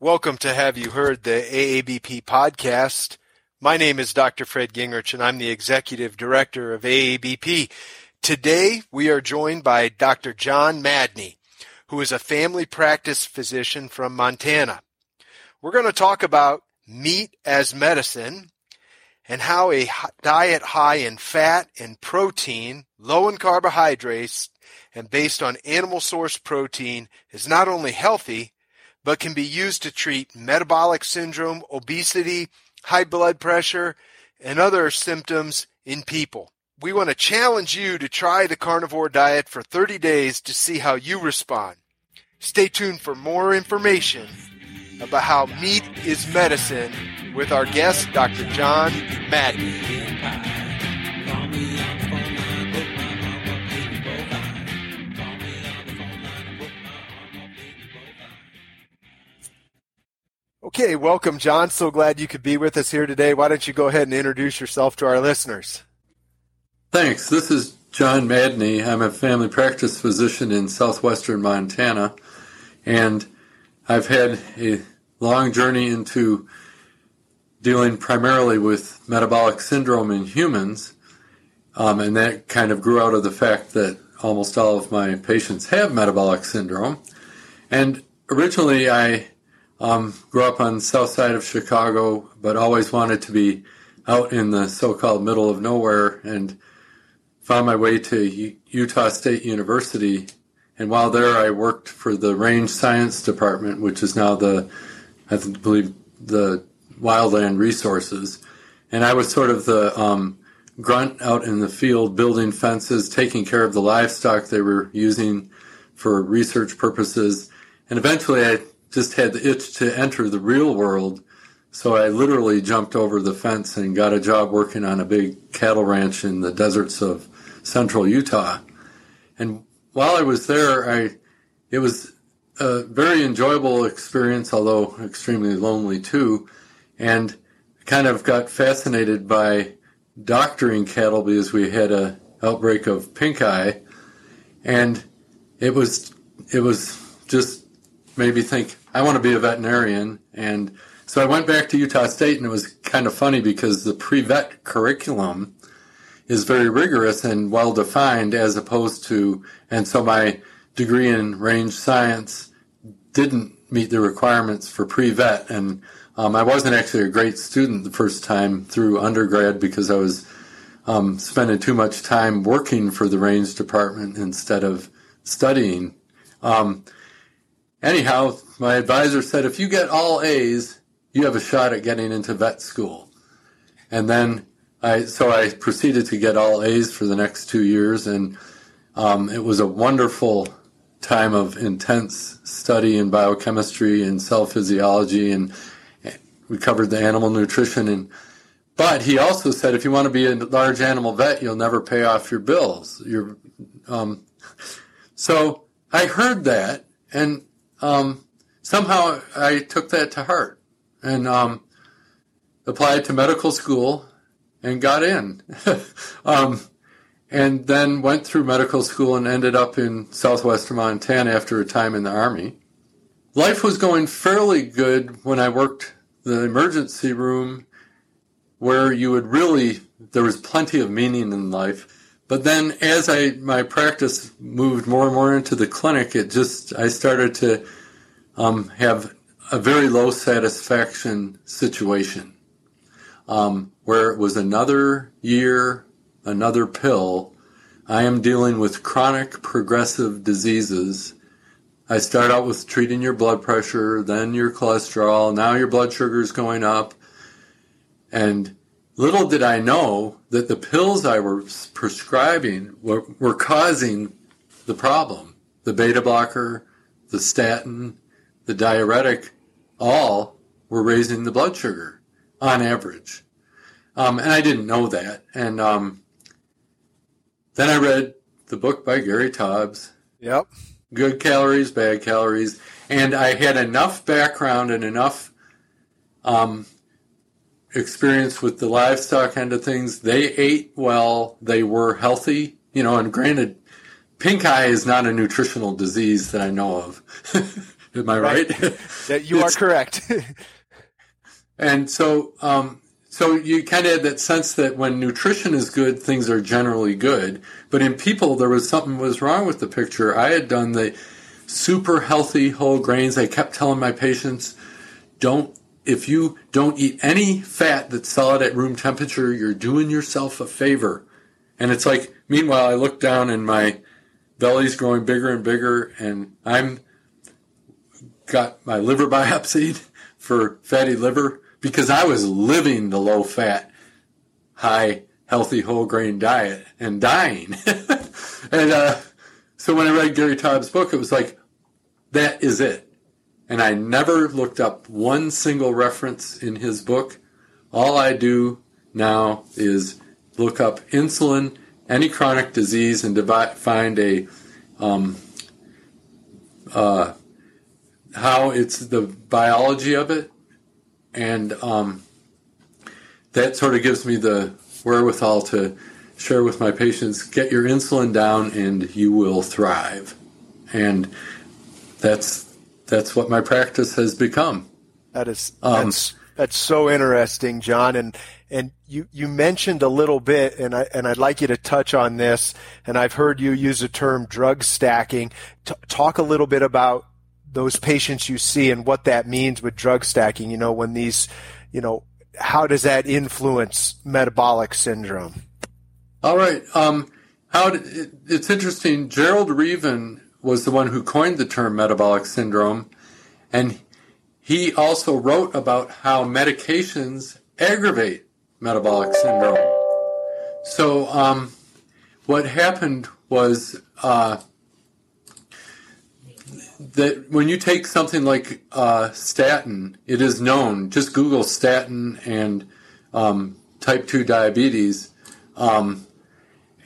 Welcome to Have You Heard, the AABP podcast. My name is Dr. Fred Gingrich, and I'm the Executive Director of AABP. Today, we are joined by Dr. John Madney, who is a family practice physician from Montana. We're going to talk about meat as medicine and how a diet high in fat and protein, low in carbohydrates, and based on animal source protein is not only healthy, but can be used to treat metabolic syndrome, obesity, high blood pressure, and other symptoms in people. We want to challenge you to try the carnivore diet for 30 days to see how you respond. Stay tuned for more information about how meat is medicine with our guest, Dr. John Madney. Okay, welcome, John. So glad you could be with us here today. Why don't you go ahead and introduce yourself to our listeners? Thanks. This is John Madney. I'm a family practice physician in southwestern Montana, and I've had a long journey into dealing primarily with metabolic syndrome in humans, um, and that kind of grew out of the fact that almost all of my patients have metabolic syndrome. And originally, I um, grew up on the south side of Chicago, but always wanted to be out in the so-called middle of nowhere and found my way to U- Utah State University. And while there, I worked for the Range Science Department, which is now the, I believe, the Wildland Resources. And I was sort of the um, grunt out in the field, building fences, taking care of the livestock they were using for research purposes. And eventually, I just had the itch to enter the real world. So I literally jumped over the fence and got a job working on a big cattle ranch in the deserts of central Utah. And while I was there, I it was a very enjoyable experience, although extremely lonely too, and kind of got fascinated by doctoring cattle because we had a outbreak of pink eye, and it was it was just made me think I want to be a veterinarian. And so I went back to Utah State, and it was kind of funny because the pre-vet curriculum is very rigorous and well defined, as opposed to, and so my degree in range science didn't meet the requirements for pre-vet, and um, I wasn't actually a great student the first time through undergrad because I was um, spending too much time working for the range department instead of studying. Um, anyhow, my advisor said, if you get all A's, you have a shot at getting into vet school. And then I, so I proceeded to get all A's for the next two years, and um, it was a wonderful time of intense study in biochemistry and cell physiology, and we covered the animal nutrition. And but he also said, if you want to be a large animal vet, you'll never pay off your bills. Your, um, so I heard that, and um, somehow I took that to heart and um, applied to medical school and got in. um, and then went through medical school and ended up in southwestern Montana after a time in the Army. Life was going fairly good when I worked the emergency room where you would really, there was plenty of meaning in life. But then as I, my practice moved more and more into the clinic, it just, I started to um, have a very low satisfaction situation um, where it was another year, another pill. I am dealing with chronic progressive diseases. I start out with treating your blood pressure, then your cholesterol, now your blood sugar is going up. And little did I know that the pills I was prescribing were, were causing the problem. The beta blocker, the statin, the diuretic, all were raising the blood sugar on average. Um, and I didn't know that. And um, then I read the book by Gary Taubes. Yep. Good calories, bad calories. And I had enough background and enough um, experience with the livestock end of things. They ate well, they were healthy, you know, and granted, pink eye is not a nutritional disease that I know of. Am I right? that you are correct. and so, um, so you kind of had that sense that when nutrition is good, things are generally good. But in people, there was something was wrong with the picture. I had done the super healthy whole grains. I kept telling my patients, don't if you don't eat any fat that's solid at room temperature, you're doing yourself a favor. And it's like, meanwhile, I look down and my belly's growing bigger and bigger, and I'm got my liver biopsied for fatty liver because I was living the low fat, high, healthy whole grain diet and dying. and uh, so when I read Gary Taubes' book, it was like, that is it. And I never looked up one single reference in his book. All I do now is look up insulin, any chronic disease, and divide, find a um, uh, how it's the biology of it, and um, that sort of gives me the wherewithal to share with my patients: get your insulin down, and you will thrive. And that's that's what my practice has become. That is um, that's that's so interesting, John. And and you you mentioned a little bit, and I and I'd like you to touch on this. And I've heard you use the term drug stacking. T- talk a little bit about those patients you see and what that means with drug stacking. You know, when these, you know, how does that influence metabolic syndrome? All right. Um, how did, it's interesting. Gerald Reaven was the one who coined the term metabolic syndrome, and he also wrote about how medications aggravate metabolic syndrome. So, um, what happened was uh, that when you take something like uh, statin, it is known. Just Google statin and um, type two diabetes. Um,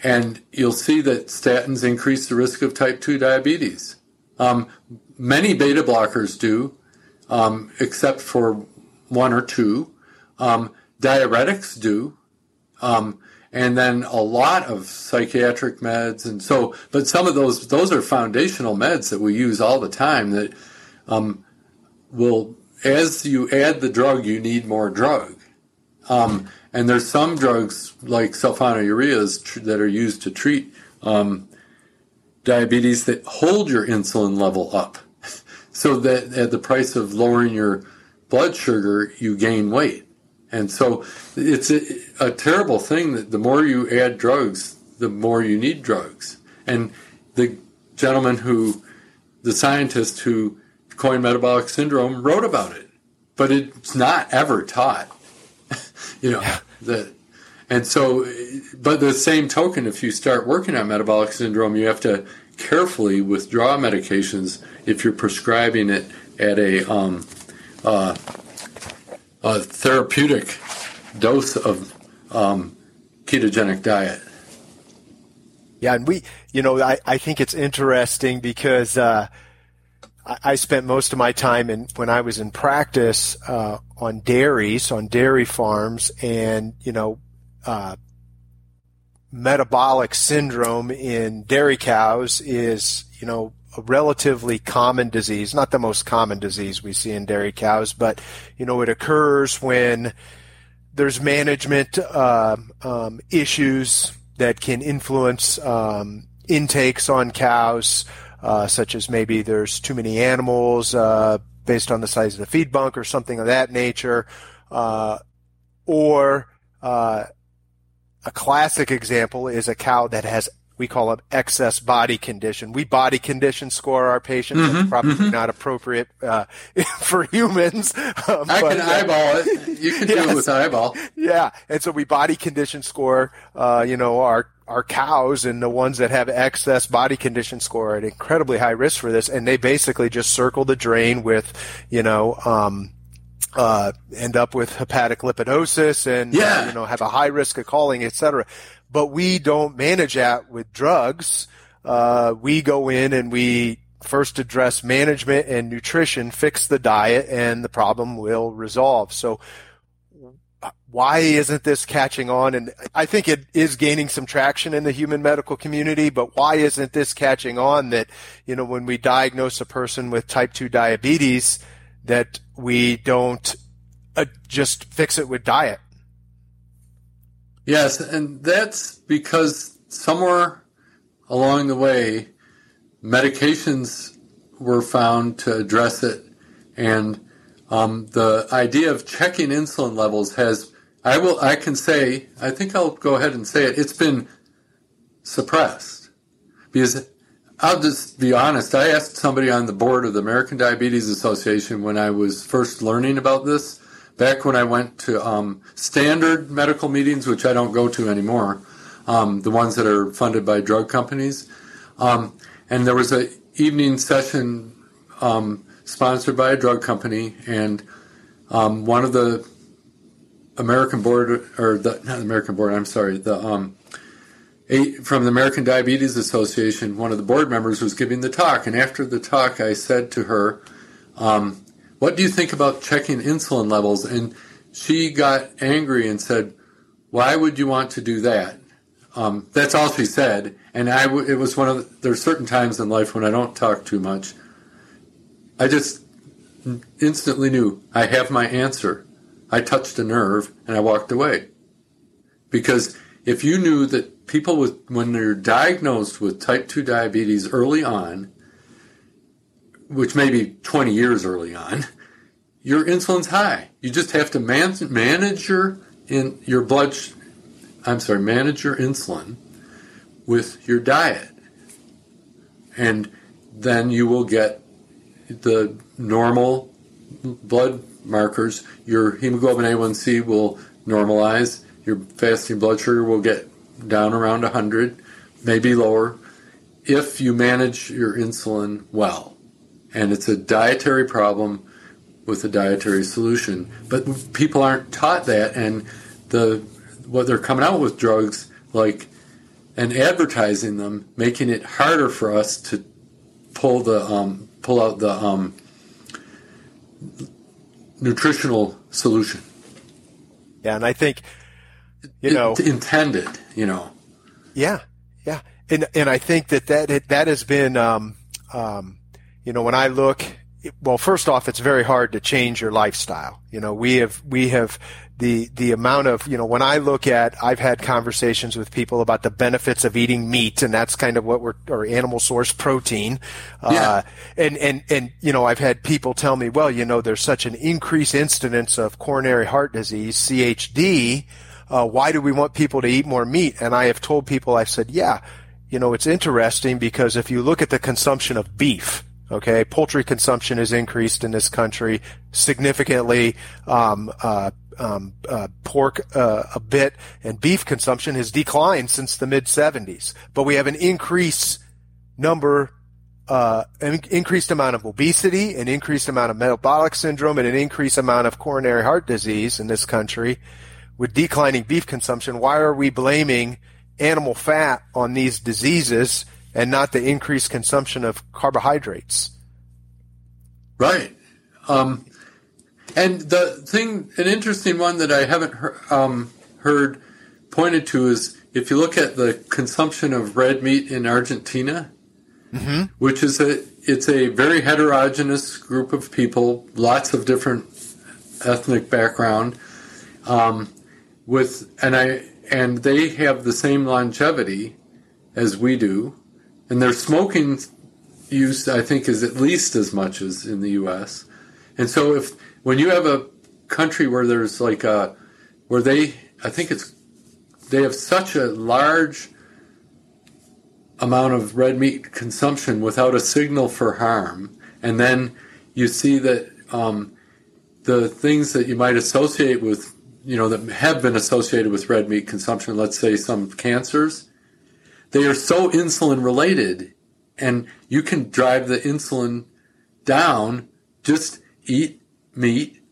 and you'll see that statins increase the risk of type 2 diabetes. Um, many beta blockers do, um, except for one or two. Um, diuretics do. Um, and then a lot of psychiatric meds and so but some of those those are foundational meds that we use all the time that um, will as you add the drug you need more drug um, and there's some drugs like sulfonylureas that are used to treat um, diabetes that hold your insulin level up, so that at the price of lowering your blood sugar, you gain weight. And so it's a, a terrible thing that the more you add drugs, the more you need drugs. And the gentleman who, the scientist who coined metabolic syndrome, wrote about it, but it's not ever taught you know the and so but the same token if you start working on metabolic syndrome you have to carefully withdraw medications if you're prescribing it at a um, uh, a therapeutic dose of um, ketogenic diet. Yeah and we you know i, I think it's interesting because uh, I spent most of my time in when I was in practice uh, on dairies, on dairy farms, and you know, uh, metabolic syndrome in dairy cows is you know a relatively common disease, not the most common disease we see in dairy cows, but you know it occurs when there's management uh, um, issues that can influence um, intakes on cows uh, such as maybe there's too many animals uh, based on the size of the feed bunk or something of that nature, uh, or uh, a classic example is a cow that has we call it excess body condition. We body condition score our patients. Mm-hmm, probably mm-hmm. not appropriate uh, for humans. Um, I but, can eyeball it. You can yes, do it with eyeball. Yeah, and so we body condition score. Uh, you know our our cows and the ones that have excess body condition score are at incredibly high risk for this, and they basically just circle the drain with, you know, um, uh, end up with hepatic lipidosis and yeah. uh, you know have a high risk of calling, etc. But we don't manage that with drugs. Uh, we go in and we first address management and nutrition, fix the diet, and the problem will resolve. So why isn't this catching on? And I think it is gaining some traction in the human medical community, but why isn't this catching on that, you know, when we diagnose a person with type 2 diabetes, that we don't uh, just fix it with diet? Yes, and that's because somewhere along the way, medications were found to address it, and um, the idea of checking insulin levels has I will. I can say. I think I'll go ahead and say it. It's been suppressed because I'll just be honest. I asked somebody on the board of the American Diabetes Association when I was first learning about this. Back when I went to um, standard medical meetings, which I don't go to anymore, um, the ones that are funded by drug companies, um, and there was an evening session um, sponsored by a drug company, and um, one of the American board or the not American board. I'm sorry. The um, eight, from the American Diabetes Association, one of the board members was giving the talk, and after the talk, I said to her, um, "What do you think about checking insulin levels?" And she got angry and said, "Why would you want to do that?" Um, that's all she said, and I. W- it was one of the, there's certain times in life when I don't talk too much. I just instantly knew I have my answer. I touched a nerve and I walked away. Because if you knew that people with, when they're diagnosed with type 2 diabetes early on, which may be 20 years early on, your insulin's high. You just have to man, manage your in your blood. I'm sorry, manage your insulin with your diet, and then you will get the normal blood markers, your hemoglobin A1C will normalize, your fasting blood sugar will get down around 100, maybe lower, if you manage your insulin well. And it's a dietary problem with a dietary solution. But people aren't taught that, and the what they're coming out with drugs like and advertising them, making it harder for us to pull the um, pull out the um, nutritional solution. Yeah, and I think you it, know intended. You know. Yeah, yeah, and and I think that that that has been, um, um, you know, when I look. Well, first off, it's very hard to change your lifestyle. You know, we have we have the the amount of you know when I look at I've had conversations with people about the benefits of eating meat and that's kind of what we're or animal source protein uh, yeah. Uh, and and and you know I've had people tell me well you know there's such an increased incidence of coronary heart disease CHD uh, why do we want people to eat more meat and I have told people I said yeah you know it's interesting because if you look at the consumption of beef Okay, poultry consumption has increased in this country significantly. Um, uh, um, uh, pork uh, a bit, and beef consumption has declined since the mid 70s. But we have an increase number, uh, an increased amount of obesity, an increased amount of metabolic syndrome, and an increased amount of coronary heart disease in this country. With declining beef consumption, why are we blaming animal fat on these diseases and not the increased consumption of carbohydrates? Right. Um, and the thing, an interesting one that I haven't he- um, heard pointed to is if you look at the consumption of red meat in Argentina, mm-hmm. which is a it's a very heterogeneous group of people, lots of different ethnic background, um, with and I and they have the same longevity as we do, and their smoking use I think is at least as much as in the U.S. And so if when you have a country where there's like a where they I think it's they have such a large amount of red meat consumption without a signal for harm, and then you see that um, the things that you might associate with you know that have been associated with red meat consumption, let's say some cancers, they are so insulin related, and you can drive the insulin down. Just eat meat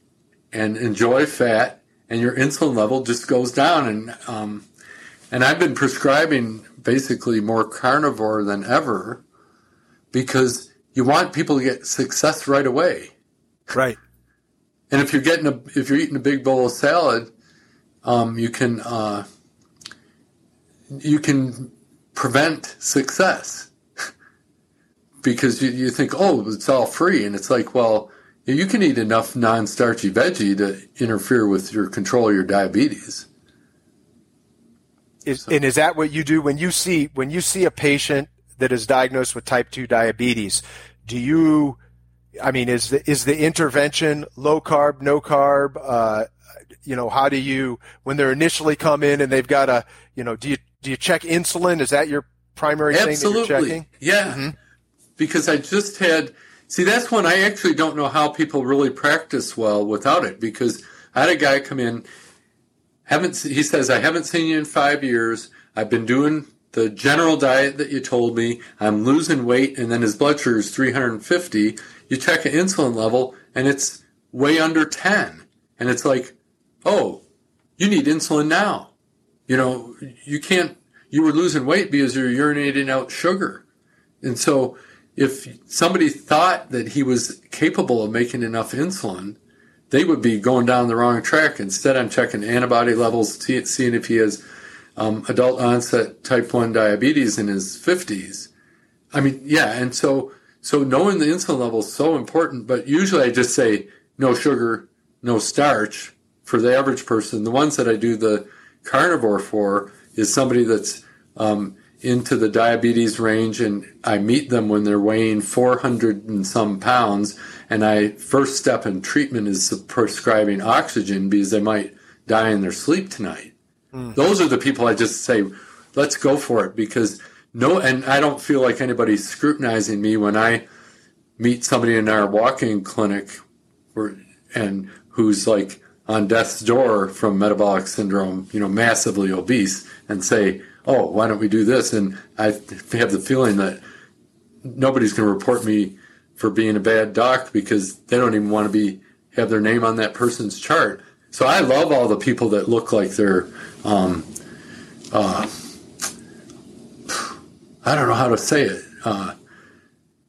and enjoy fat, and your insulin level just goes down. And um, and I've been prescribing basically more carnivore than ever because you want people to get success right away. Right. And if you're getting a if you're eating a big bowl of salad, um, you can uh, you can prevent success because you, you think, oh, it's all free, and it's like, well, you can eat enough non-starchy veggie to interfere with your control of your diabetes. Is, so. And is that what you do when you see when you see a patient that is diagnosed with type two diabetes? Do you, I mean, is the is the intervention low carb, no carb? Uh, you know, how do you when they're initially come in and they've got a, you know, do you do you check insulin? Is that your primary Absolutely. thing that you're checking? Yeah, mm-hmm. because I just had. See, that's when I actually don't know how people really practice well without it. Because I had a guy come in, haven't he says I haven't seen you in five years. I've been doing the general diet that you told me. I'm losing weight, and then his blood sugar is 350. You check an insulin level, and it's way under 10, and it's like, oh, you need insulin now. You know, you can't, you were losing weight because you're urinating out sugar. And so if somebody thought that he was capable of making enough insulin, they would be going down the wrong track. Instead, I'm checking antibody levels, seeing if he has um, adult onset type 1 diabetes in his 50s. I mean, yeah, and so so knowing the insulin level is so important, but usually I just say no sugar, no starch for the average person. The ones that I do the carnivore for is somebody that's um, into the diabetes range, and I meet them when they're weighing 400 and some pounds. And I first step in treatment is prescribing oxygen because they might die in their sleep tonight. Mm. Those are the people I just say, let's go for it because no, and I don't feel like anybody's scrutinizing me when I meet somebody in our walk-in clinic, or, and who's like on death's door from metabolic syndrome, you know, massively obese, and say, oh, why don't we do this? And I have the feeling that nobody's going to report me for being a bad doc because they don't even want to be have their name on that person's chart. So I love all the people that look like they're, um, uh, I don't know how to say it, uh,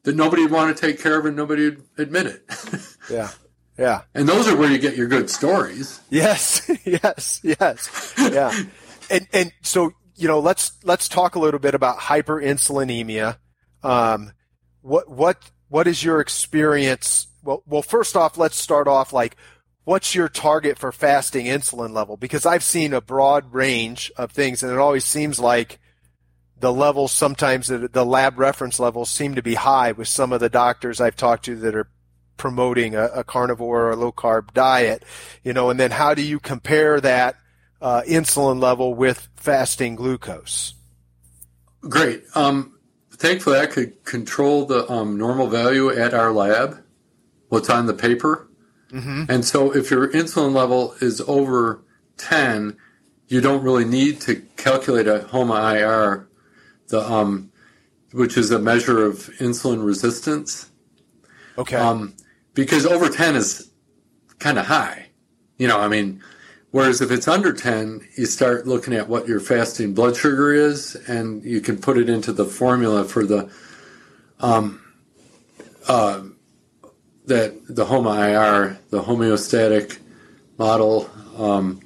that nobody would want to take care of and nobody would admit it. yeah. Yeah. And those are where you get your good stories. Yes. yes. Yes. Yeah. and and so you know let's let's talk a little bit about hyperinsulinemia. Um, what what what is your experience? Well, well, first off, let's start off like what's your target for fasting insulin level? Because I've seen a broad range of things, and it always seems like the levels sometimes the lab reference levels seem to be high with some of the doctors I've talked to that are promoting a, a carnivore or a low carb diet, you know, and then how do you compare that uh, insulin level with fasting glucose? Great. Um, thankfully, I could control the um, normal value at our lab, what's on the paper. Mm-hmm. And so if your insulin level is over 10, you don't really need to calculate a HOMA IR, the, um, which is a measure of insulin resistance. Okay. Um, because over 10 is kind of high. You know, I mean, whereas if it's under 10, you start looking at what your fasting blood sugar is, and you can put it into the formula for the, um, uh, that the HOMA IR, the homeostatic model, um,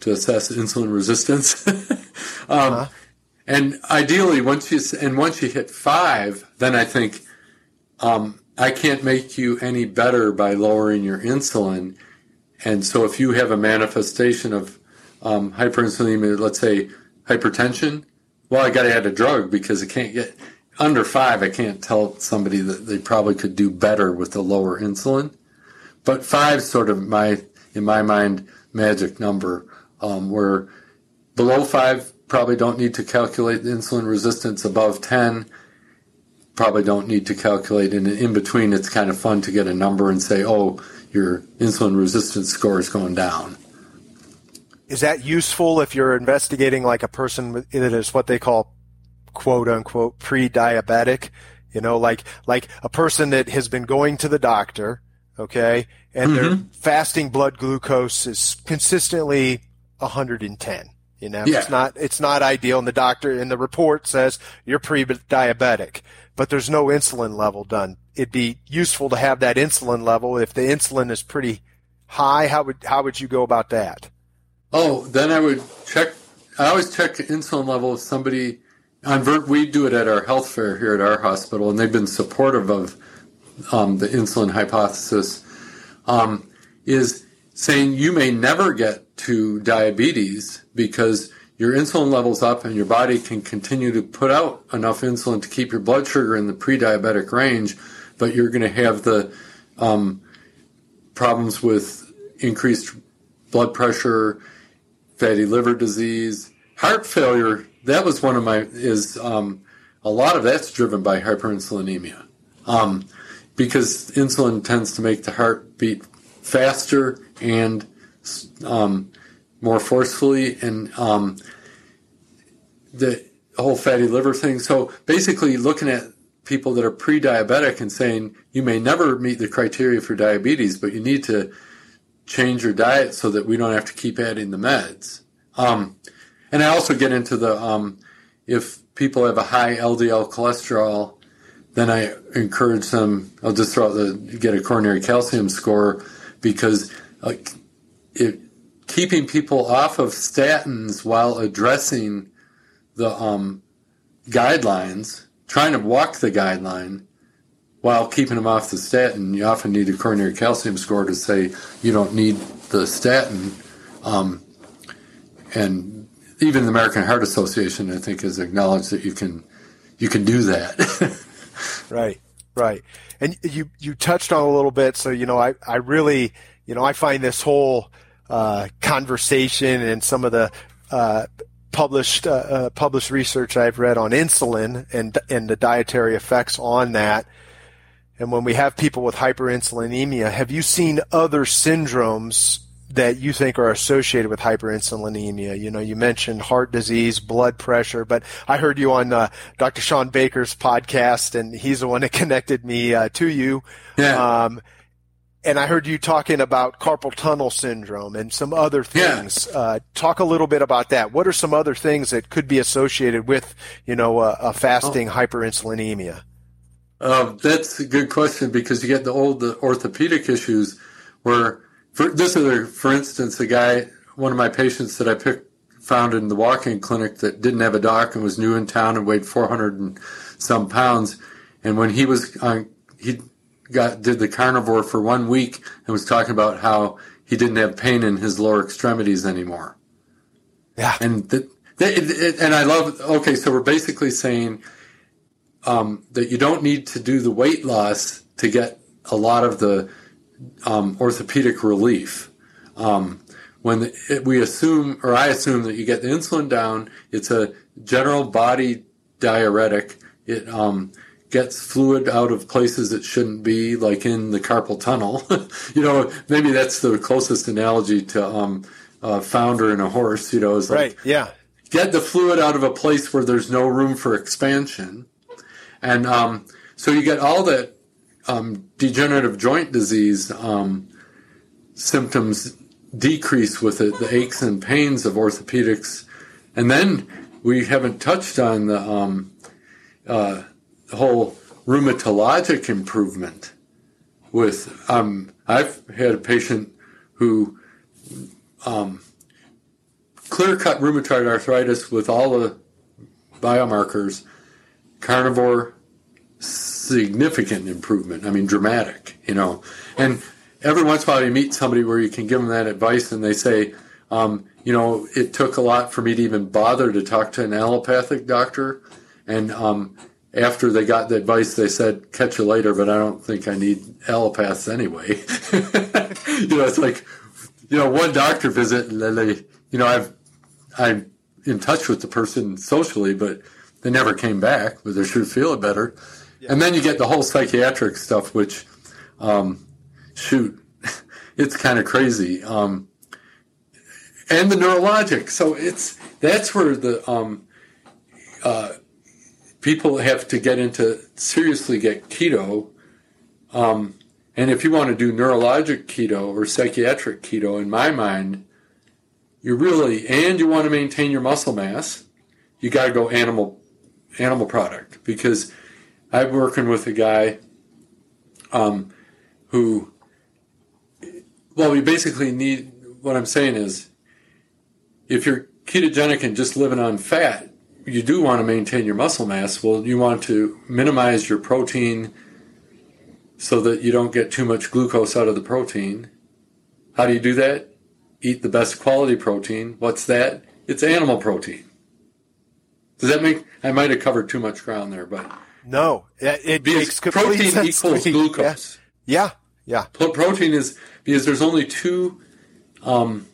to assess insulin resistance. um, uh-huh. And ideally, once you and once you hit five, then I think um, I can't make you any better by lowering your insulin. And so if you have a manifestation of um, hyperinsulinemia, let's say hypertension, well, I got to add a drug because I can't get under five. I can't tell somebody that they probably could do better with the lower insulin. But five sort of my, in my mind, magic number, um, where below five probably don't need to calculate the insulin resistance above 10 probably don't need to calculate. And in between, it's kind of fun to get a number and say, oh, your insulin resistance score is going down. Is that useful if you're investigating like a person that is what they call quote unquote pre-diabetic? You know, like like a person that has been going to the doctor, okay, and mm-hmm. their fasting blood glucose is consistently 110. You know, yeah. it's not it's not ideal, and the doctor in the report says you're pre-diabetic but there's no insulin level done. It'd be useful to have that insulin level. If the insulin is pretty high, how would how would you go about that? Oh, then I would check. I always check the insulin level if somebody on Vert. We do it at our health fair here at our hospital, and they've been supportive of um, the insulin hypothesis. Um, is saying you may never get to diabetes because your insulin level's up and your body can continue to put out enough insulin to keep your blood sugar in the pre-diabetic range, but you're going to have the um, problems with increased blood pressure, fatty liver disease, heart failure. That was one of my is um, a lot of that's driven by hyperinsulinemia, um, because insulin tends to make the heart beat faster and um, more forcefully, and um, the whole fatty liver thing. So basically, looking at people that are pre-diabetic and saying you may never meet the criteria for diabetes, but you need to change your diet so that we don't have to keep adding the meds. Um, and I also get into the um, if people have a high LDL cholesterol, then I encourage them. I'll just throw out the get a coronary calcium score because uh, it, keeping people off of statins while addressing the um, guidelines, trying to walk the guideline while keeping them off the statin, you often need a coronary calcium score to say you don't need the statin. Um, and even the American Heart Association, I think, has acknowledged that you can you can do that. right, right. And you you touched on a little bit, so you know, I I really you know I find this whole uh, conversation and some of the uh, published uh, uh published research I've read on insulin and and the dietary effects on that and when we have people with hyperinsulinemia, have you seen other syndromes that you think are associated with hyperinsulinemia? You know, you mentioned heart disease, blood pressure, but I heard you on uh, Dr. Shawn Baker's podcast, and he's the one that connected me uh, to you. Yeah. Um, and I heard you talking about carpal tunnel syndrome and some other things. Yeah. Uh, talk a little bit about that. What are some other things that could be associated with, you know, a, a fasting oh. hyperinsulinemia? Um, that's a good question because you get the old the orthopedic issues where, for, this is a, for instance, a guy, one of my patients that I picked, found in the walk-in clinic that didn't have a doc and was new in town and weighed 400 and some pounds. And when he was on, he got, did the carnivore for one week and was talking about how he didn't have pain in his lower extremities anymore. Yeah. And that, and I love, okay, so we're basically saying, um, that you don't need to do the weight loss to get a lot of the um, orthopedic relief. Um, when the, it, we assume, or I assume, that you get the insulin down, it's a general body diuretic. It um, gets fluid out of places it shouldn't be, like in the carpal tunnel. you know, maybe that's the closest analogy to um, a founder in a horse. You know, is like right, yeah. Get the fluid out of a place where there's no room for expansion and um, so you get all the um, degenerative joint disease um, symptoms decrease with it, the aches and pains of orthopedics. And then we haven't touched on the, um, uh, the whole rheumatologic improvement with um, I've had a patient who um, clear cut rheumatoid arthritis with all the biomarkers carnivore, significant improvement. I mean, dramatic, you know. And every once in a while you meet somebody where you can give them that advice and they say, um, you know, it took a lot for me to even bother to talk to an allopathic doctor. And um, after they got the advice, they said, catch you later, but I don't think I need allopaths anyway. you know, it's like, you know, one doctor visit and then they, you know, I've, I'm in touch with the person socially, but they never came back, but they should feel it better. Yeah. And then you get the whole psychiatric stuff, which, um, shoot, it's kind of crazy. Um, and the neurologic. So it's that's where the um, uh, people have to get into seriously get keto. Um, and if you want to do neurologic keto or psychiatric keto, in my mind, you really and you want to maintain your muscle mass, you got to go animal animal product because I'm working with a guy um, who, well, we basically need. What I'm saying is, if you're ketogenic and just living on fat, you do want to maintain your muscle mass. Well, you want to minimize your protein so that you don't get too much glucose out of the protein. How do you do that? Eat the best quality protein. What's that? It's animal protein. Does that make? I might have covered too much ground there, but no, it, it makes protein equals glucose. Yeah, yeah. Pro- Protein is because there's only two um,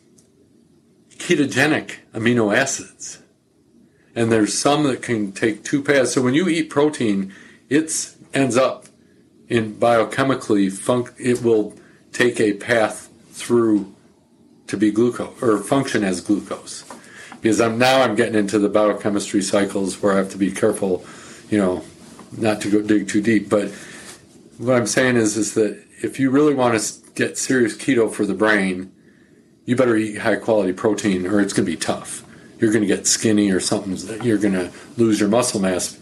ketogenic amino acids, and there's some that can take two paths. So when you eat protein, it ends up in biochemically func- it will take a path through to be glucose or function as glucose. Because I'm now I'm getting into the biochemistry cycles where I have to be careful, you know, not to go dig too deep. But what I'm saying is is that if you really want to get serious keto for the brain, you better eat high quality protein or it's going to be tough. You're going to get skinny or something. You're going to lose your muscle mass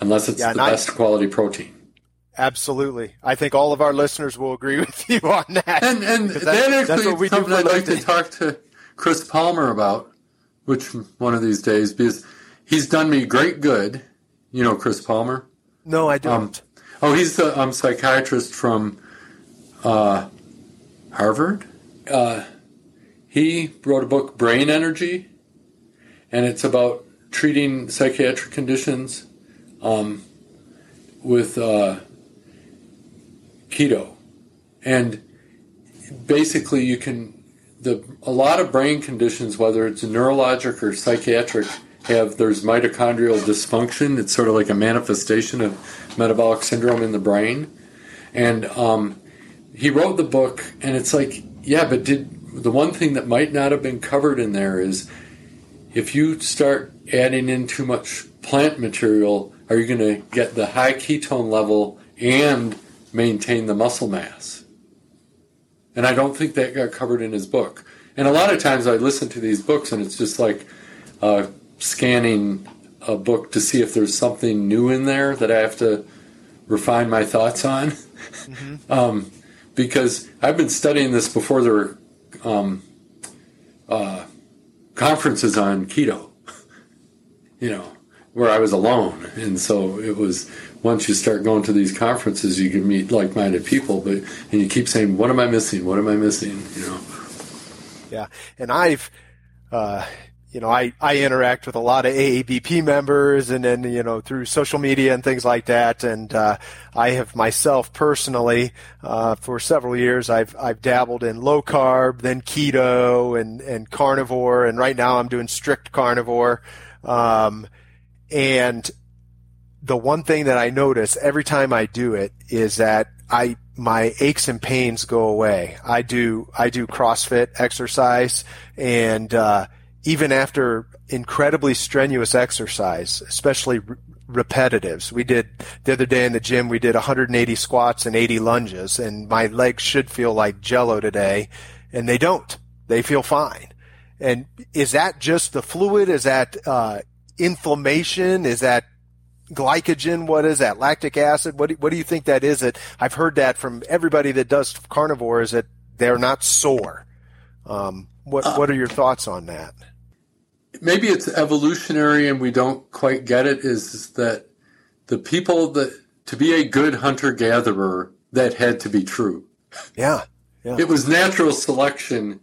unless it's Yeah, the and I- best quality protein. Absolutely. I think all of our listeners will agree with you on that. And and that, that- that's what we do I'd like to talk to Chris Palmer about, which one of these days because he's done me great good. You know Chris Palmer. no, I Um, don't. oh, he's the um, psychiatrist from uh, Harvard. Uh, he wrote a book, Brain Energy, and it's about treating psychiatric conditions um, with uh, keto. And basically, you can the a lot of brain conditions, whether it's neurologic or psychiatric, have there's mitochondrial dysfunction. It's sort of like a manifestation of metabolic syndrome in the brain. And um, he wrote the book, and it's like, yeah, but did the one thing that might not have been covered in there is if you start adding in too much plant material, are you going to get the high ketone level and maintain the muscle mass? And I don't think that got covered in his book. And a lot of times I listen to these books and it's just like uh, scanning a book to see if there's something new in there that I have to refine my thoughts on. um, because I've been studying this before there were um, uh, conferences on keto, you know, where I was alone. And so it was once you start going to these conferences, you can meet like minded people, but and you keep saying, What am I missing? What am I missing? You know. Yeah. And I've, uh, you know, I, I interact with a lot of AABP members and then, you know, through social media and things like that. And, uh, I have myself personally, uh, for several years, I've, I've dabbled in low carb, then keto and, and carnivore. And right now I'm doing strict carnivore. Um, and the one thing that I notice every time I do it is that I my aches and pains go away. I do I do CrossFit exercise, and uh, even after incredibly strenuous exercise, especially re- repetitives, we did the other day in the gym. We did 180 squats and 80 lunges, and my legs should feel like Jello today, and they don't. They feel fine. And is that just the fluid? Is that uh, inflammation? Is that glycogen? What is that? Lactic acid? What do, what do you think that is? That I've heard that from everybody that does carnivore is that they're not sore. Um, what what are your thoughts on that? Maybe it's evolutionary and we don't quite get it is that the people that to be a good hunter gatherer that had to be true. Yeah, yeah, it was natural selection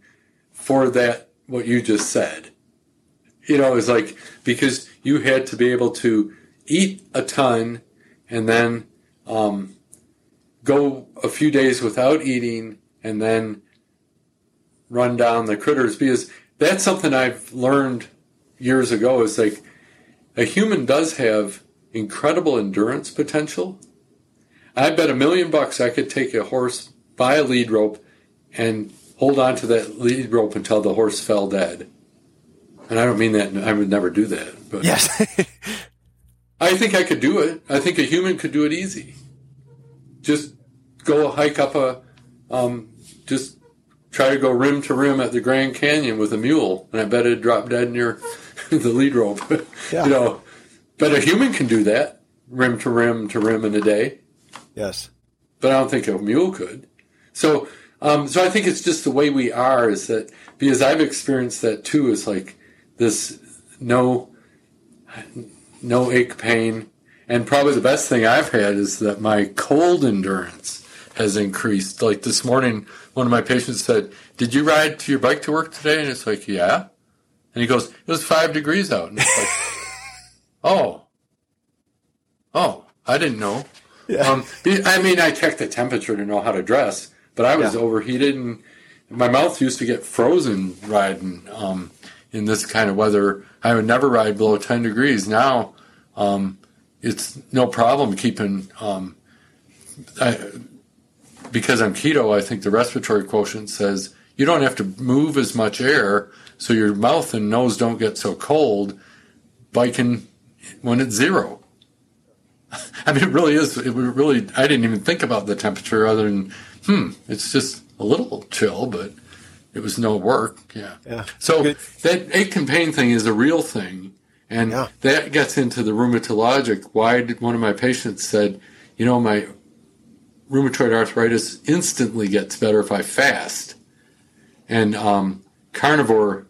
for that what you just said. You know it's like because you had to be able to eat a ton and then um, go a few days without eating and then run down the critters because that's something I've learned years ago is like a human does have incredible endurance potential. I bet a million bucks I could take a horse by a lead rope and hold on to that lead rope until the horse fell dead. And I don't mean that I would never do that, but yes, I think I could do it. I think a human could do it easy. Just go hike up a, um, just try to go rim to rim at the Grand Canyon with a mule, and I bet it'd drop dead near the lead rope. Yeah. you know, but a human can do that, rim to rim to rim in a day. yes, But I don't think a mule could. So Um, so I think it's just the way we are is that because I've experienced that too is like this no no ache pain and probably the best thing I've had is that my cold endurance has increased. Like this morning, one of my patients said, "Did you ride to your bike to work today?" And it's like, "Yeah." And he goes, "It was five degrees out." And it's like, "Oh, oh, I didn't know." Yeah. Um, I mean, I checked the temperature to know how to dress, but I was yeah. overheated and my mouth used to get frozen riding um, in this kind of weather. I would never ride below 10 degrees. Now, um, it's no problem keeping. Um, I, because I'm keto, I think the respiratory quotient says you don't have to move as much air, so your mouth and nose don't get so cold. Biking when it's zero. I mean, it really is. It really. I didn't even think about the temperature other than, hmm, it's just a little chill, but it was no work. Yeah. Yeah. So Good. that ache and pain thing is a real thing, and yeah. that gets into the rheumatologic. Why did one of my patients said, you know, my rheumatoid arthritis instantly gets better if I fast. And um, carnivore,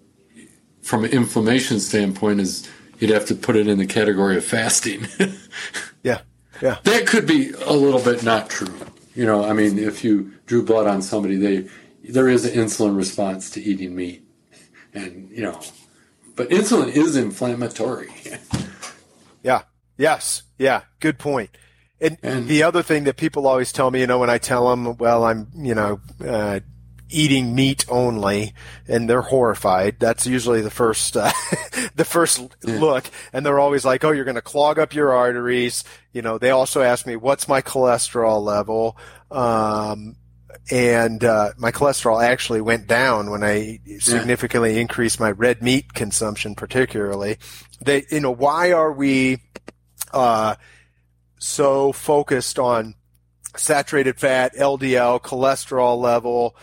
from an inflammation standpoint, is you'd have to put it in the category of fasting. yeah, yeah. That could be a little bit not true. You know, I mean, if you drew blood on somebody, they there is an insulin response to eating meat, and you know, but insulin is inflammatory. yeah. Yes. Yeah. Good point. And, and, the other thing that people always tell me, you know, when I tell them, well, I'm, you know, uh, eating meat only, and they're horrified. That's usually the first, uh, the first yeah. look, and they're always like, "Oh, you're going to clog up your arteries." You know, they also ask me, "What's my cholesterol level?" Um, and uh, my cholesterol actually went down when I significantly yeah. increased my red meat consumption, particularly. They, you know, why are we uh, so focused on saturated fat, LDL, cholesterol level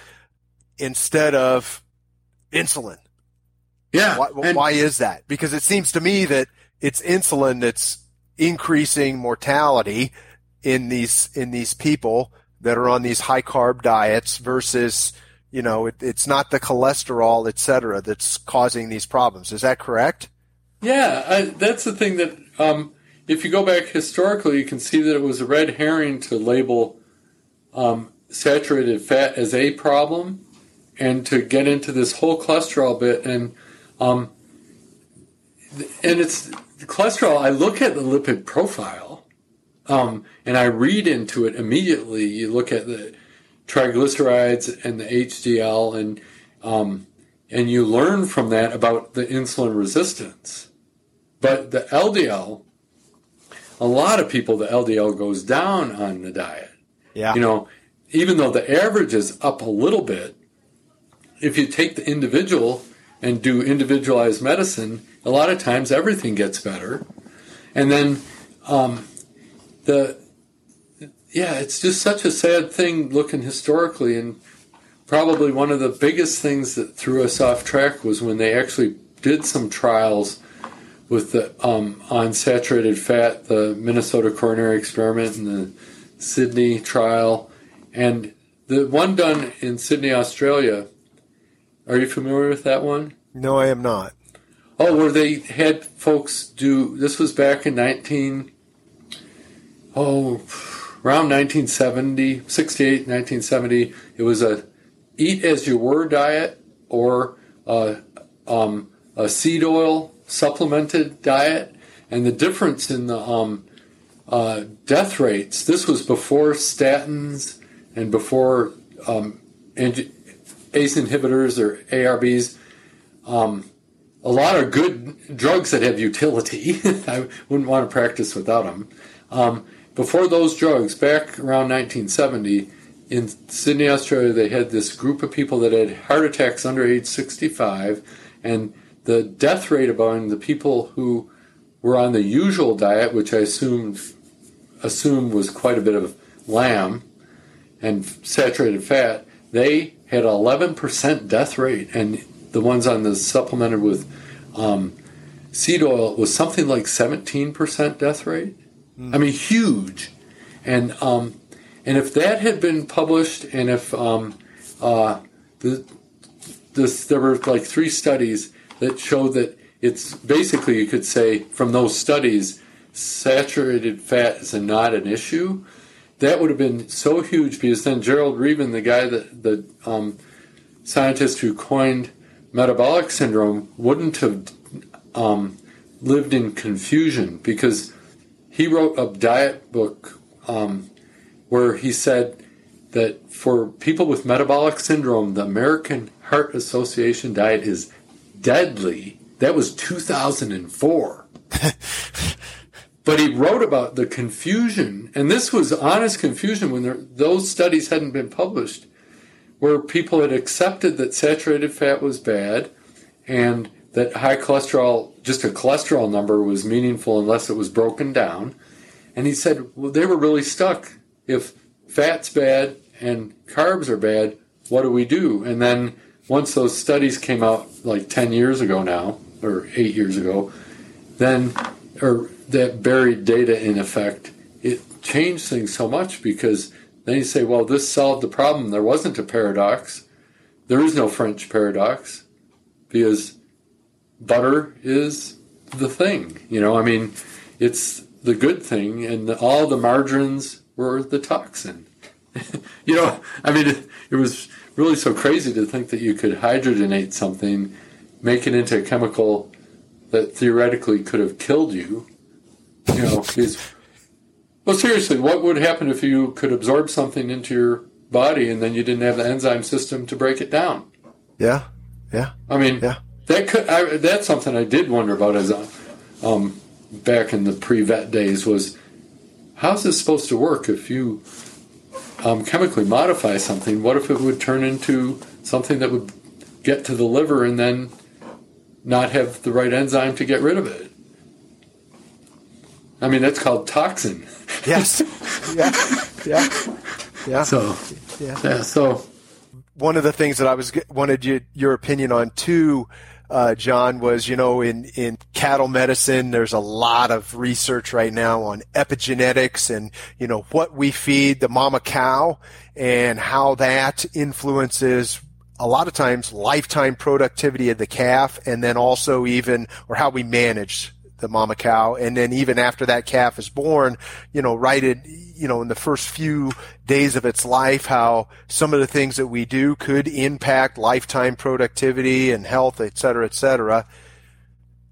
instead of insulin? Yeah. Why, why is that? Because it seems to me that it's insulin that's increasing mortality in these in these people that are on these high carb diets versus you know it, it's not the cholesterol et cetera that's causing these problems is that correct yeah I, that's the thing that um, if you go back historically you can see that it was a red herring to label um, saturated fat as a problem and to get into this whole cholesterol bit and um, and it's cholesterol i look at the lipid profile um, and I read into it immediately. You look at the triglycerides and the HDL, and um, and you learn from that about the insulin resistance. But the LDL, a lot of people, the LDL goes down on the diet. Yeah. You know, even though the average is up a little bit, if you take the individual and do individualized medicine, a lot of times everything gets better. And then um, the yeah, it's just such a sad thing looking historically, and probably one of the biggest things that threw us off track was when they actually did some trials with the um, on saturated fat, the Minnesota coronary experiment and the Sydney trial, and the one done in Sydney, Australia. Are you familiar with that one? No, I am not. Oh, where they had folks do this was back in 19 oh, around 1970, 68, 1970, it was a eat as you were diet or a, um, a seed oil supplemented diet. And the difference in the um, uh, death rates, this was before statins and before um, ACE inhibitors or ARBs. Um, a lot of good drugs that have utility. I wouldn't want to practice without them. Um, before those drugs, back around 1970, in Sydney, Australia, they had this group of people that had heart attacks under age 65, and the death rate among the people who were on the usual diet, which I assumed assumed was quite a bit of lamb and saturated fat, they had 11% death rate, and the ones on the supplemented with um, seed oil was something like 17% death rate. Mm. I mean, huge. And um, and if that had been published, and if um, uh, the, this, there were like three studies that showed that it's basically you could say from those studies saturated fat is not an issue. That would have been so huge because then Gerald Reaven, the guy that the um, scientist who coined metabolic syndrome, wouldn't have um, lived in confusion because he wrote a diet book um, where he said that for people with metabolic syndrome, the American Heart Association diet is deadly. That was 2004. but he wrote about the confusion, and this was honest confusion when there, those studies hadn't been published, where people had accepted that saturated fat was bad and that high cholesterol, just a cholesterol number, was meaningful unless it was broken down. And he said, well, they were really stuck. If fat's bad and carbs are bad, what do we do? And then once those studies came out like 10 years ago now, or eight years ago, then, or that buried data in effect, it changed things so much because then you say, well, this solved the problem. There wasn't a paradox. There is no French paradox because butter is the thing. You know, I mean, it's the good thing, and all the margarines were the toxin. you know, I mean, it, it, was really so crazy to think that you could hydrogenate something, make it into a chemical that theoretically could have killed you. You know, because, well, seriously, what would happen if you could absorb something into your body and then you didn't have the enzyme system to break it down? Yeah, yeah. I mean, yeah. that could I, that's something I did wonder about as a, um, back in the pre-vet days was how's this supposed to work if you um, chemically modify something? What if it would turn into something that would get to the liver and then not have the right enzyme to get rid of it? I mean, that's called toxin. Yes. yeah. Yeah. Yeah. So. Yeah. yeah. So. One of the things that I was wanted you, your opinion on too uh, John, was you know in in cattle medicine, there's a lot of research right now on epigenetics and you know what we feed the mama cow and how that influences a lot of times lifetime productivity of the calf and then also even or how we manage the mama cow. And then even after that calf is born, you know, right in, you know, in the first few days of its life, how some of the things that we do could impact lifetime productivity and health, et cetera, et cetera.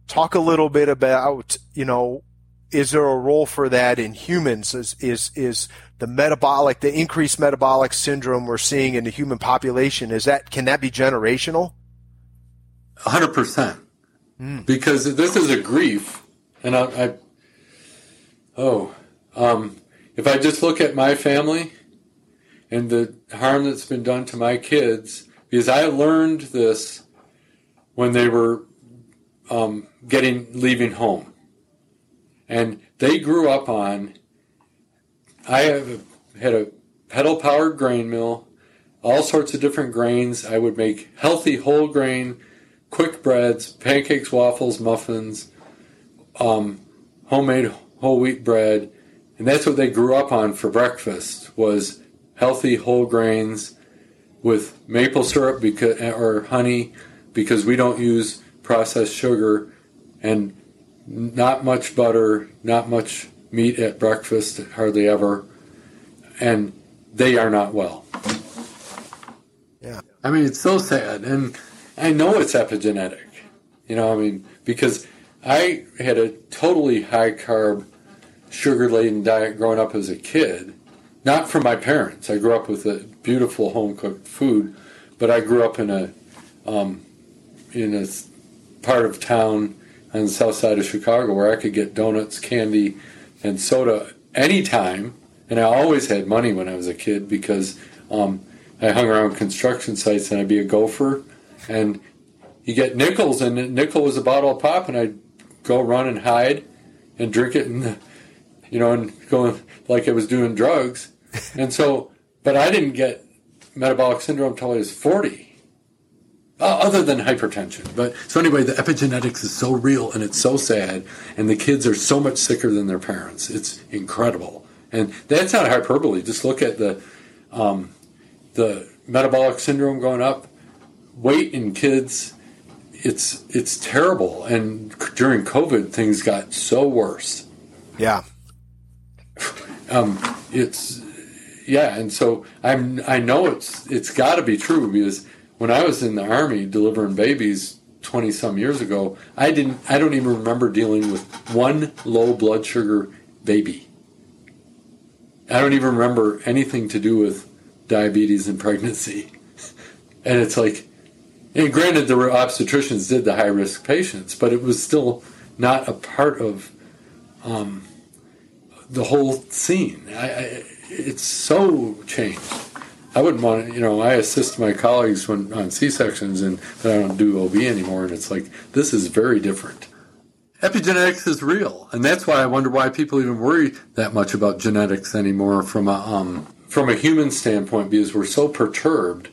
Talk a little bit about, you know, is there a role for that in humans? Is, is, is the metabolic, the increased metabolic syndrome we're seeing in the human population, is that, can that be generational? 100% mm. because this is a grief, and I, I oh, um, if I just look at my family and the harm that's been done to my kids, because I learned this when they were um, getting leaving home, and they grew up on. I have had a pedal powered grain mill, all sorts of different grains. I would make healthy whole grain quick breads, pancakes, waffles, muffins, um, homemade whole wheat bread, and that's what they grew up on for breakfast was healthy whole grains with maple syrup because, or honey because we don't use processed sugar and not much butter, not much meat at breakfast, hardly ever, and they are not well. Yeah. I mean, it's so sad. And I know it's epigenetic. You know, I mean, because I had a totally high carb, sugar laden diet growing up as a kid. Not from my parents. I grew up with a beautiful home cooked food, but I grew up in a um, in a part of town on the south side of Chicago where I could get donuts, candy, and soda anytime. And I always had money when I was a kid because um, I hung around construction sites and I'd be a gopher and you get nickels, and nickel was a bottle of pop, and I'd go run and hide and drink it, and you know, and going like it was doing drugs. And so, but I didn't get metabolic syndrome until I was forty. Uh, other than hypertension, but so anyway, the epigenetics is so real and it's so sad, and the kids are so much sicker than their parents. It's incredible, and that's not hyperbole. Just look at the um, the metabolic syndrome going up, weight in kids, it's it's terrible. And during COVID, things got so worse. Yeah. Um, it's yeah, and so I'm I know it's it's got to be true because when I was in the army delivering babies 20 some years ago, I didn't I don't even remember dealing with one low blood sugar baby. I don't even remember anything to do with diabetes and pregnancy. And it's like and granted the obstetricians did the high risk patients, but it was still not a part of um, the whole scene. I, I, it's so changed. I wouldn't want to, you know, I assist my colleagues when on C sections and I don't do OB anymore, and it's like, this is very different. Epigenetics is real, and that's why I wonder why people even worry that much about genetics anymore from a, um, from a human standpoint, because we're so perturbed.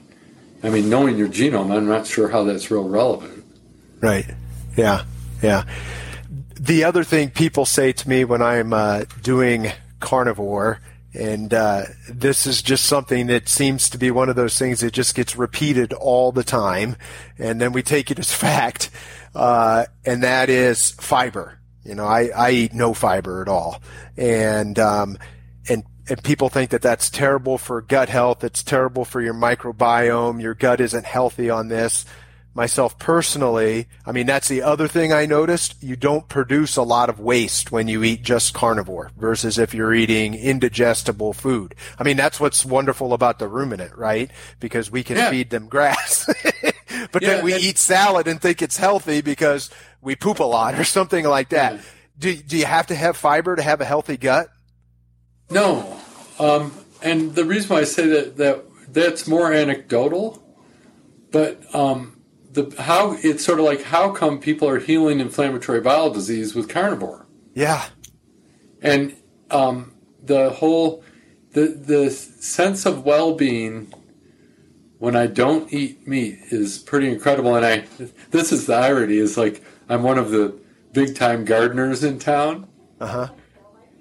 I mean, knowing your genome, I'm not sure how that's real relevant. Right. Yeah. Yeah. The other thing people say to me when I'm uh, doing carnivore and uh, this is just something that seems to be one of those things that just gets repeated all the time. And then we take it as fact. Uh, and that is fiber. You know, I, I eat no fiber at all. And, um, and, and people think that that's terrible for gut health. It's terrible for your microbiome. Your gut isn't healthy on this myself personally, I mean, that's the other thing I noticed. You don't produce a lot of waste when you eat just carnivore versus if you're eating indigestible food. I mean, that's what's wonderful about the ruminant, right? Because we can yeah. feed them grass. but yeah, then we eat salad and think it's healthy because we poop a lot or something like that. Yeah. Do, do you have to have fiber to have a healthy gut? No. Um, and the reason why I say that, that that's more anecdotal, but um, the how it's sort of like how come people are healing inflammatory bowel disease with carnivore? Yeah, and um, the whole the the sense of well being when I don't eat meat is pretty incredible. And I this is the irony is like I'm one of the big time gardeners in town. Uh huh.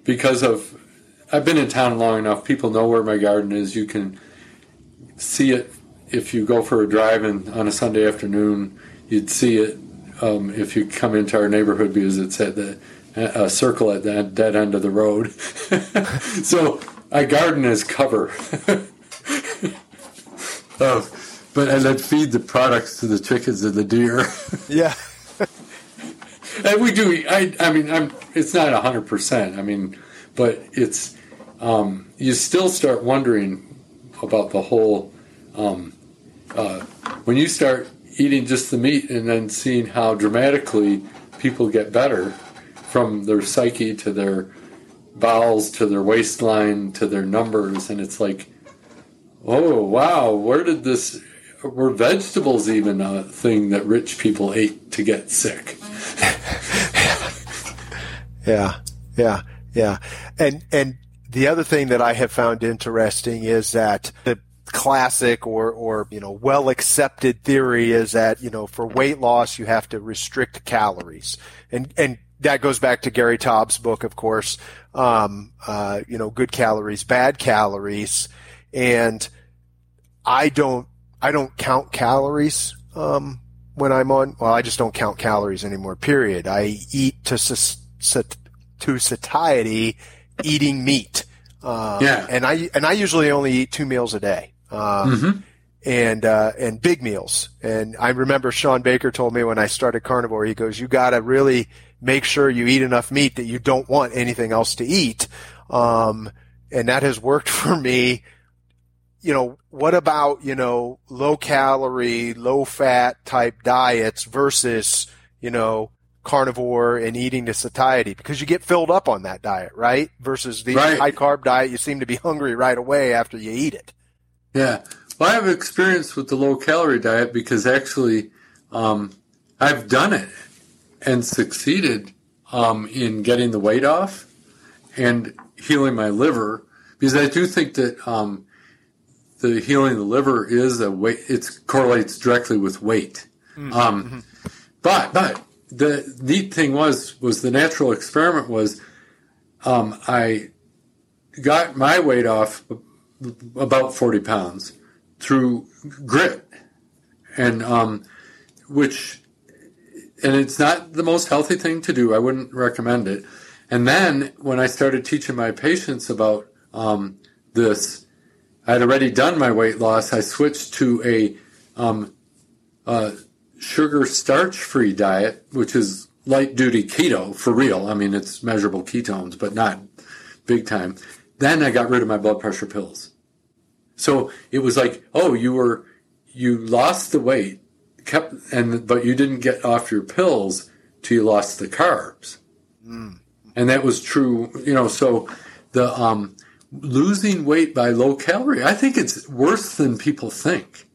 Because of I've been in town long enough. People know where my garden is. You can see it if you go for a drive in, on a Sunday afternoon, you'd see it um, if you come into our neighborhood because it's at the a circle at that dead end of the road. so I garden as cover. oh, but and then feed the products to the chickens and the deer. yeah. and we do. I. I mean, I'm. It's not hundred percent. I mean, but it's. Um, you still start wondering about the whole um, uh, when you start eating just the meat and then seeing how dramatically people get better from their psyche to their bowels to their waistline to their numbers, and it's like, oh wow, where did this? Were vegetables even a thing that rich people ate to get sick? yeah, yeah, yeah, and and the other thing that I have found interesting is that the classic or, or, you know, well accepted theory is that, you know, for weight loss, you have to restrict calories. And, and that goes back to Gary Taubes' book, of course, um, uh, you know, good calories, bad calories. And I don't, I don't count calories, um, when I'm on, well, I just don't count calories anymore, period. I eat to, to satiety eating meat. Um, yeah. And I, and I usually only eat two meals a day um, mm-hmm. and uh, and big meals. And I remember Shawn Baker told me when I started carnivore, he goes, "You got to really make sure you eat enough meat that you don't want anything else to eat." Um, and that has worked for me. You know, what about you know low calorie, low fat type diets versus you know carnivore and eating to satiety because you get filled up on that diet, right? Versus the right. high carb diet, you seem to be hungry right away after you eat it. Yeah. Well, I have experience with the low calorie diet because actually um, I've done it and succeeded um, in getting the weight off and healing my liver because I do think that um, the healing the liver is a weight. It correlates directly with weight. Mm-hmm. Um, mm-hmm. But but the neat thing was was the natural experiment was um, I got my weight off about 40 pounds. through grit, and um, which, and it's not the most healthy thing to do. I wouldn't recommend it. And then when I started teaching my patients about um, this, I had already done my weight loss. I switched to a um, uh, sugar starch free diet, which is light duty keto for real. I mean, it's measurable ketones, but not big time. Then I got rid of my blood pressure pills. So it was like, oh, you were, you lost the weight, kept, and, but you didn't get off your pills till you lost the carbs. Mm. And that was true, you know, so the, um, losing weight by low calorie, I think it's worse than people think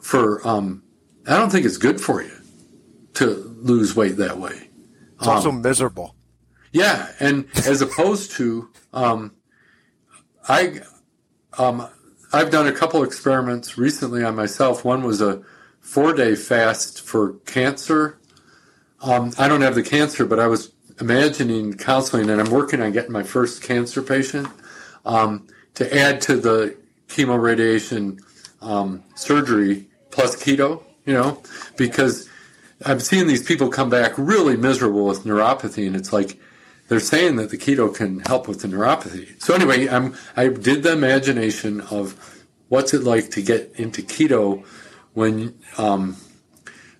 for, um, I don't think it's good for you to lose weight that way. It's also um, miserable. Yeah, and as opposed to, um, I, um, I've done a couple experiments recently on myself. One was a four-day fast for cancer. Um, I don't have the cancer, but I was imagining counseling, and I'm working on getting my first cancer patient um, to add to the chemo radiation um, surgery plus keto you know, because I'm seeing these people come back really miserable with neuropathy, and it's like they're saying that the keto can help with the neuropathy. So anyway, I'm I did the imagination of what's it like to get into keto when um,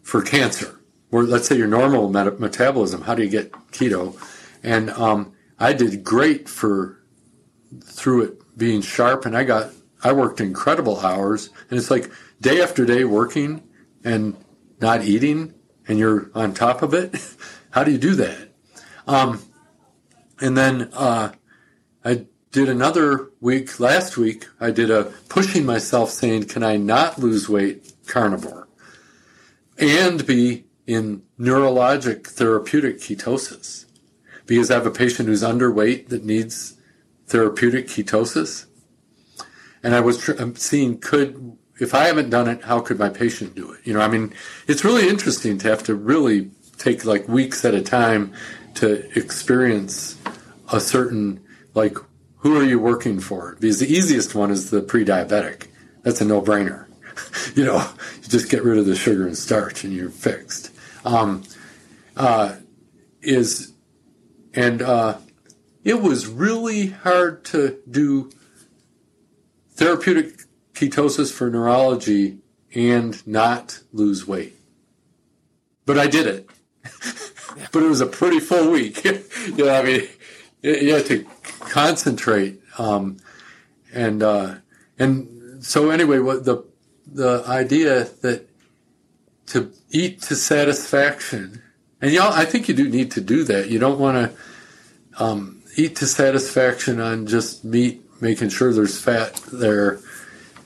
for cancer, or let's say your normal met- metabolism. How do you get keto? And um, I did great for through it being sharp, and I got I worked incredible hours, and it's like day after day working and not eating and you're on top of it? How do you do that? Um, and then uh, I did another week last week. I did a pushing myself saying, can I not lose weight carnivore and be in neurologic therapeutic ketosis? Because I have a patient who's underweight that needs therapeutic ketosis. And I was tr- seeing could if I haven't done it, how could my patient do it? You know, I mean, it's really interesting to have to really take like weeks at a time to experience a certain, like, who are you working for? Because the easiest one is the pre diabetic. That's a no brainer. you know, you just get rid of the sugar and starch and you're fixed. Um, uh, is, and uh, it was really hard to do therapeutic ketosis for neurology and not lose weight. But I did it. but it was a pretty full week. you know, I mean, you had to concentrate. Um, and, uh, and so anyway, what the, the idea that to eat to satisfaction, and know, I think you do need to do that. You don't want to, um, eat to satisfaction on just meat, making sure there's fat there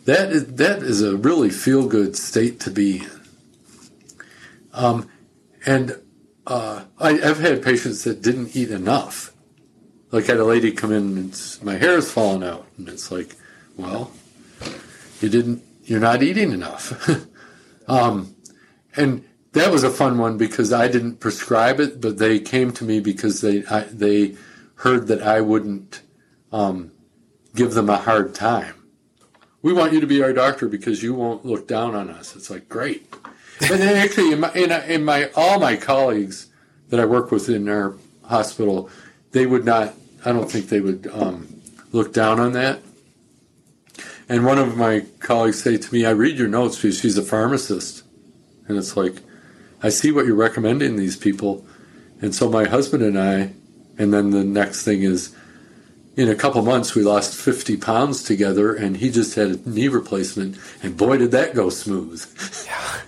that is, that is a really feel good state to be in. Um, and uh, I, have had patients that didn't eat enough. Like I had a lady come in and my hair is falling out, and it's like, well, you didn't, you're not eating enough. um, and that was a fun one because I didn't prescribe it, but they came to me because they I, they heard that I wouldn't um, give them a hard time we want you to be our doctor because you won't look down on us. It's like great. And then actually, in my, in, in my all my colleagues that I work with in our hospital, they would not. I don't think they would um, look down on that. And one of my colleagues say to me, "I read your notes because she's a pharmacist," and it's like, I see what you're recommending these people, and so my husband and I, and then the next thing is in a couple months we lost 50 pounds together and he just had a knee replacement and boy did that go smooth. Yeah.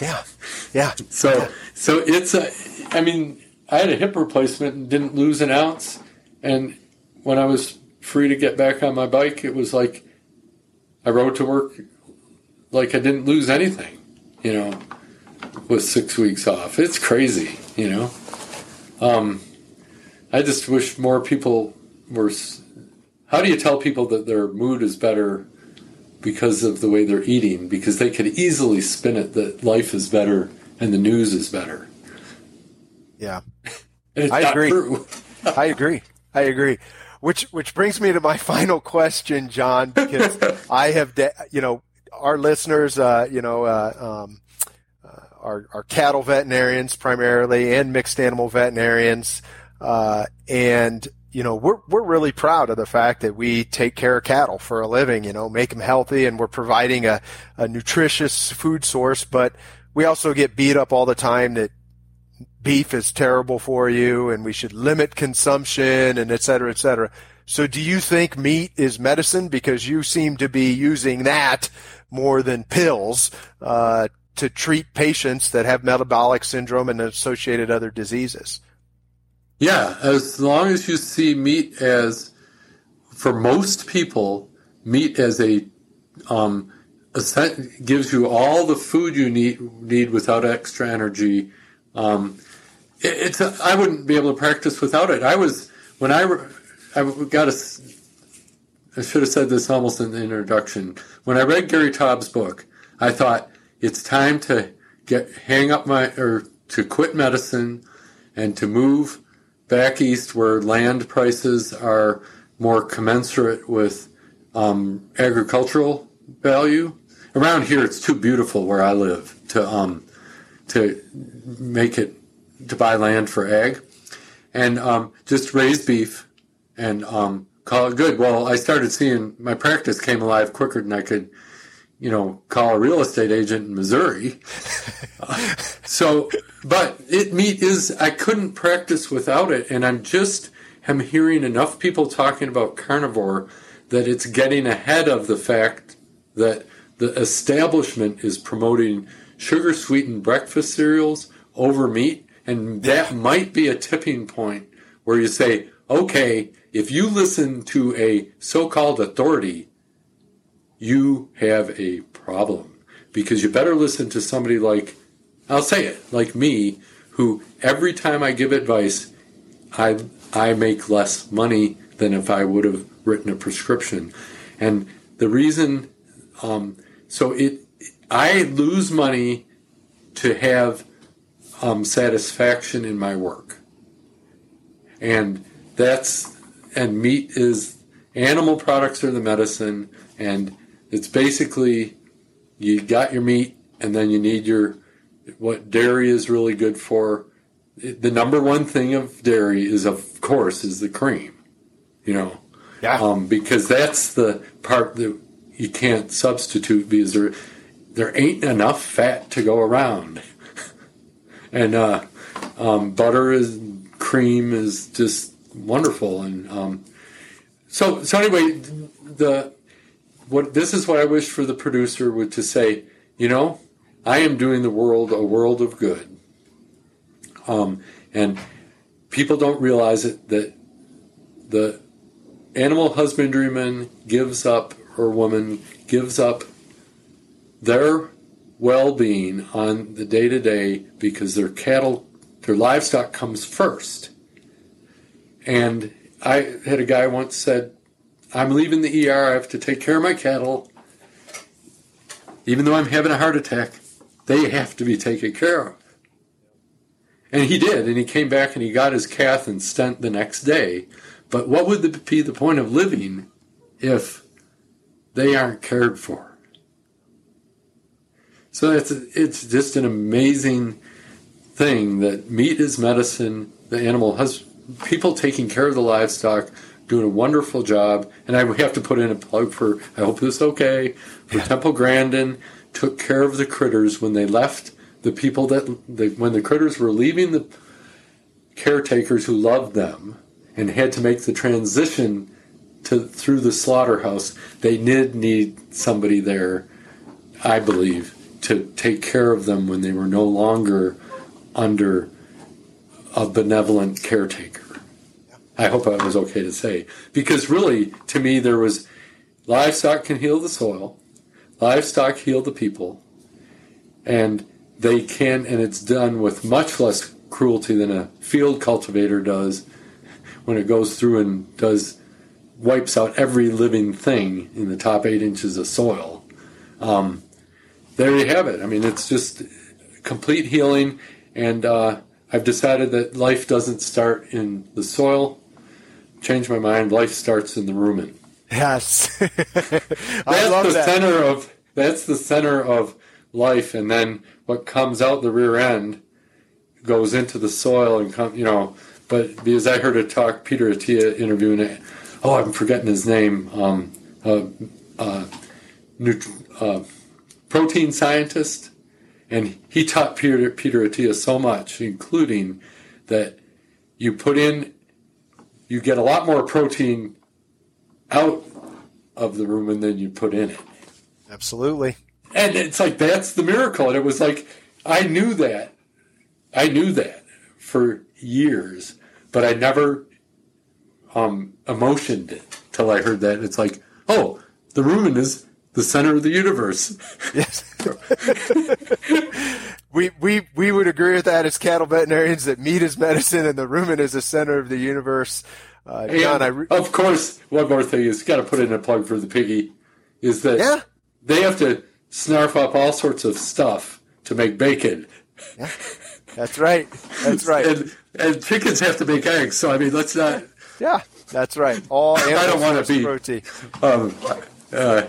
Yeah. Yeah. So yeah. so it's a i mean i had a hip replacement and didn't lose an ounce and when i was free to get back on my bike it was like i rode to work like i didn't lose anything you know with six weeks off it's crazy you know um, i just wish more people were. How do you tell people that their mood is better because of the way they're eating? Because they could easily spin it that life is better and the news is better. Yeah, I agree. I agree. I agree. which which brings me to my final question, John, because I have, de- you know, our listeners, uh, you know, uh, um, uh, are, are cattle veterinarians primarily and mixed animal veterinarians, uh, and you know, we're we're really proud of the fact that we take care of cattle for a living. You know, make them healthy, and we're providing a, a nutritious food source. But we also get beat up all the time that beef is terrible for you and we should limit consumption and et cetera, et cetera. So do you think meat is medicine? Because you seem to be using that more than pills uh, to treat patients that have metabolic syndrome and associated other diseases. Yeah, as long as you see meat as, for most people, meat as a, um, a gives you all the food you need need without extra energy. Um, it, it's a, I wouldn't be able to practice without it. I was when I I got a. I should have said this almost in the introduction. When I read Gary Taubes' book, I thought it's time to get hang up my or to quit medicine and to move back east where land prices are more commensurate with um, agricultural value. Around here, it's too beautiful where I live to um, to make it to buy land for ag, and um, just raise beef and um, call it good. Well, I started seeing my practice came alive quicker than I could, you know, call a real estate agent in Missouri. uh, so, but it meat is I couldn't practice without it, and I'm just am hearing enough people talking about carnivore that it's getting ahead of the fact that the establishment is promoting sugar sweetened breakfast cereals over meat, and that might be a tipping point where you say, okay, if you listen to a so called authority, you have a problem. Because you better listen to somebody like, I'll say it, like me, who every time I give advice, I, I make less money than if I would have written a prescription. And the reason, um, so it, I lose money to have um, satisfaction in my work. And that's and meat is animal products are the medicine, and it's basically you got your meat, and then you need your what dairy is really good for. The number one thing of dairy is, of course, is the cream. You know, yeah, um, because that's the part that you can't substitute because there there ain't enough fat to go around, and uh, um, butter is cream is just wonderful. And um, so, so anyway, the what this is what I wish for the producer would to say. You know, I am doing the world a world of good. Um, and people don't realize it that the animal husbandryman gives up or woman gives up their well-being on the day to day because their cattle, their livestock comes first. And I had a guy once said, I'm leaving the ER, I have to take care of my cattle. Even though I'm having a heart attack, they have to be taken care of. And he did, and he came back and he got his cath and stent the next day. But what would be the point of living if they aren't cared for? So it's, it's just an amazing thing that meat is medicine, the animal has people taking care of the livestock, doing a wonderful job. And I have to put in a plug for, I hope this is okay, for yeah. Temple Grandin, took care of the critters when they left the people that, the, when the critters were leaving the caretakers who loved them and had to make the transition to through the slaughterhouse, they did need somebody there, I believe, to take care of them when they were no longer under a benevolent caretaker. I hope that was okay to say. Because really, to me, there was livestock can heal the soil, livestock heal the people, and they can, and it's done with much less cruelty than a field cultivator does when it goes through and does wipes out every living thing in the top eight inches of soil. Um, there you have it. I mean, it's just complete healing, and uh, I've decided that life doesn't start in the soil changed my mind. Life starts in the rumen. Yes, I that's love the that. center of that's the center of life, and then what comes out the rear end goes into the soil and come, you know. But because I heard a talk, Peter Attia interviewing, oh, I'm forgetting his name, um, uh, uh, uh, protein scientist, and he taught Peter Peter Attia so much, including that you put in, you get a lot more protein out of the rumen than you put in it. Absolutely. And it's like that's the miracle. And it was like I knew that. I knew that for years, but I never um, emotioned it till I heard that. It's like, oh, the rumen is the center of the universe. Yes. we, we, we would agree with that as cattle veterinarians that meat is medicine and the rumen is the center of the universe. Uh, John, re- of course, one more thing is got to put in a plug for the piggy is that yeah. they have to snarf up all sorts of stuff to make bacon. Yeah. That's right. That's right. and, and chickens have to make eggs. So I mean, let's not. Yeah, that's right. All I don't want to be protein. Um, uh,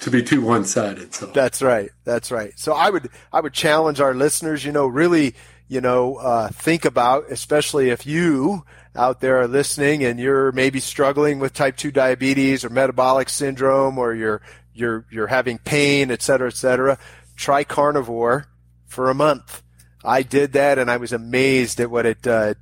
to be too one-sided. So that's right. That's right. So I would I would challenge our listeners. You know, really, you know, uh, think about, especially if you out there are listening and you're maybe struggling with type 2 diabetes or metabolic syndrome or you're you're you're having pain, et cetera, et cetera, try carnivore for a month. I did that and I was amazed at what it uh,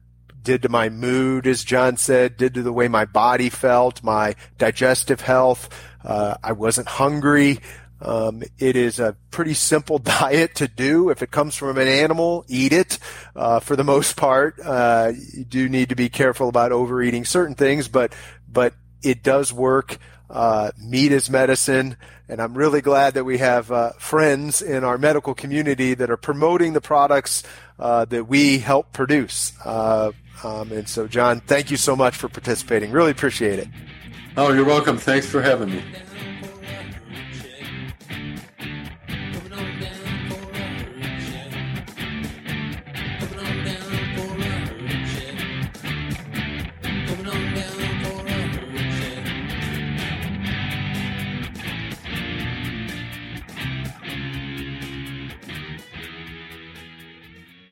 did to my mood, as John said, did to the way my body felt, my digestive health. Uh, I wasn't hungry. Um, it is a pretty simple diet to do. If it comes from an animal, eat it. Uh, for the most part, uh, you do need to be careful about overeating certain things, but but it does work. Uh, meat is medicine, and I'm really glad that we have uh, friends in our medical community that are promoting the products uh, that we help produce. Uh, um, and so, John, thank you so much for participating. Really appreciate it. Oh, you're welcome. Thanks for having me.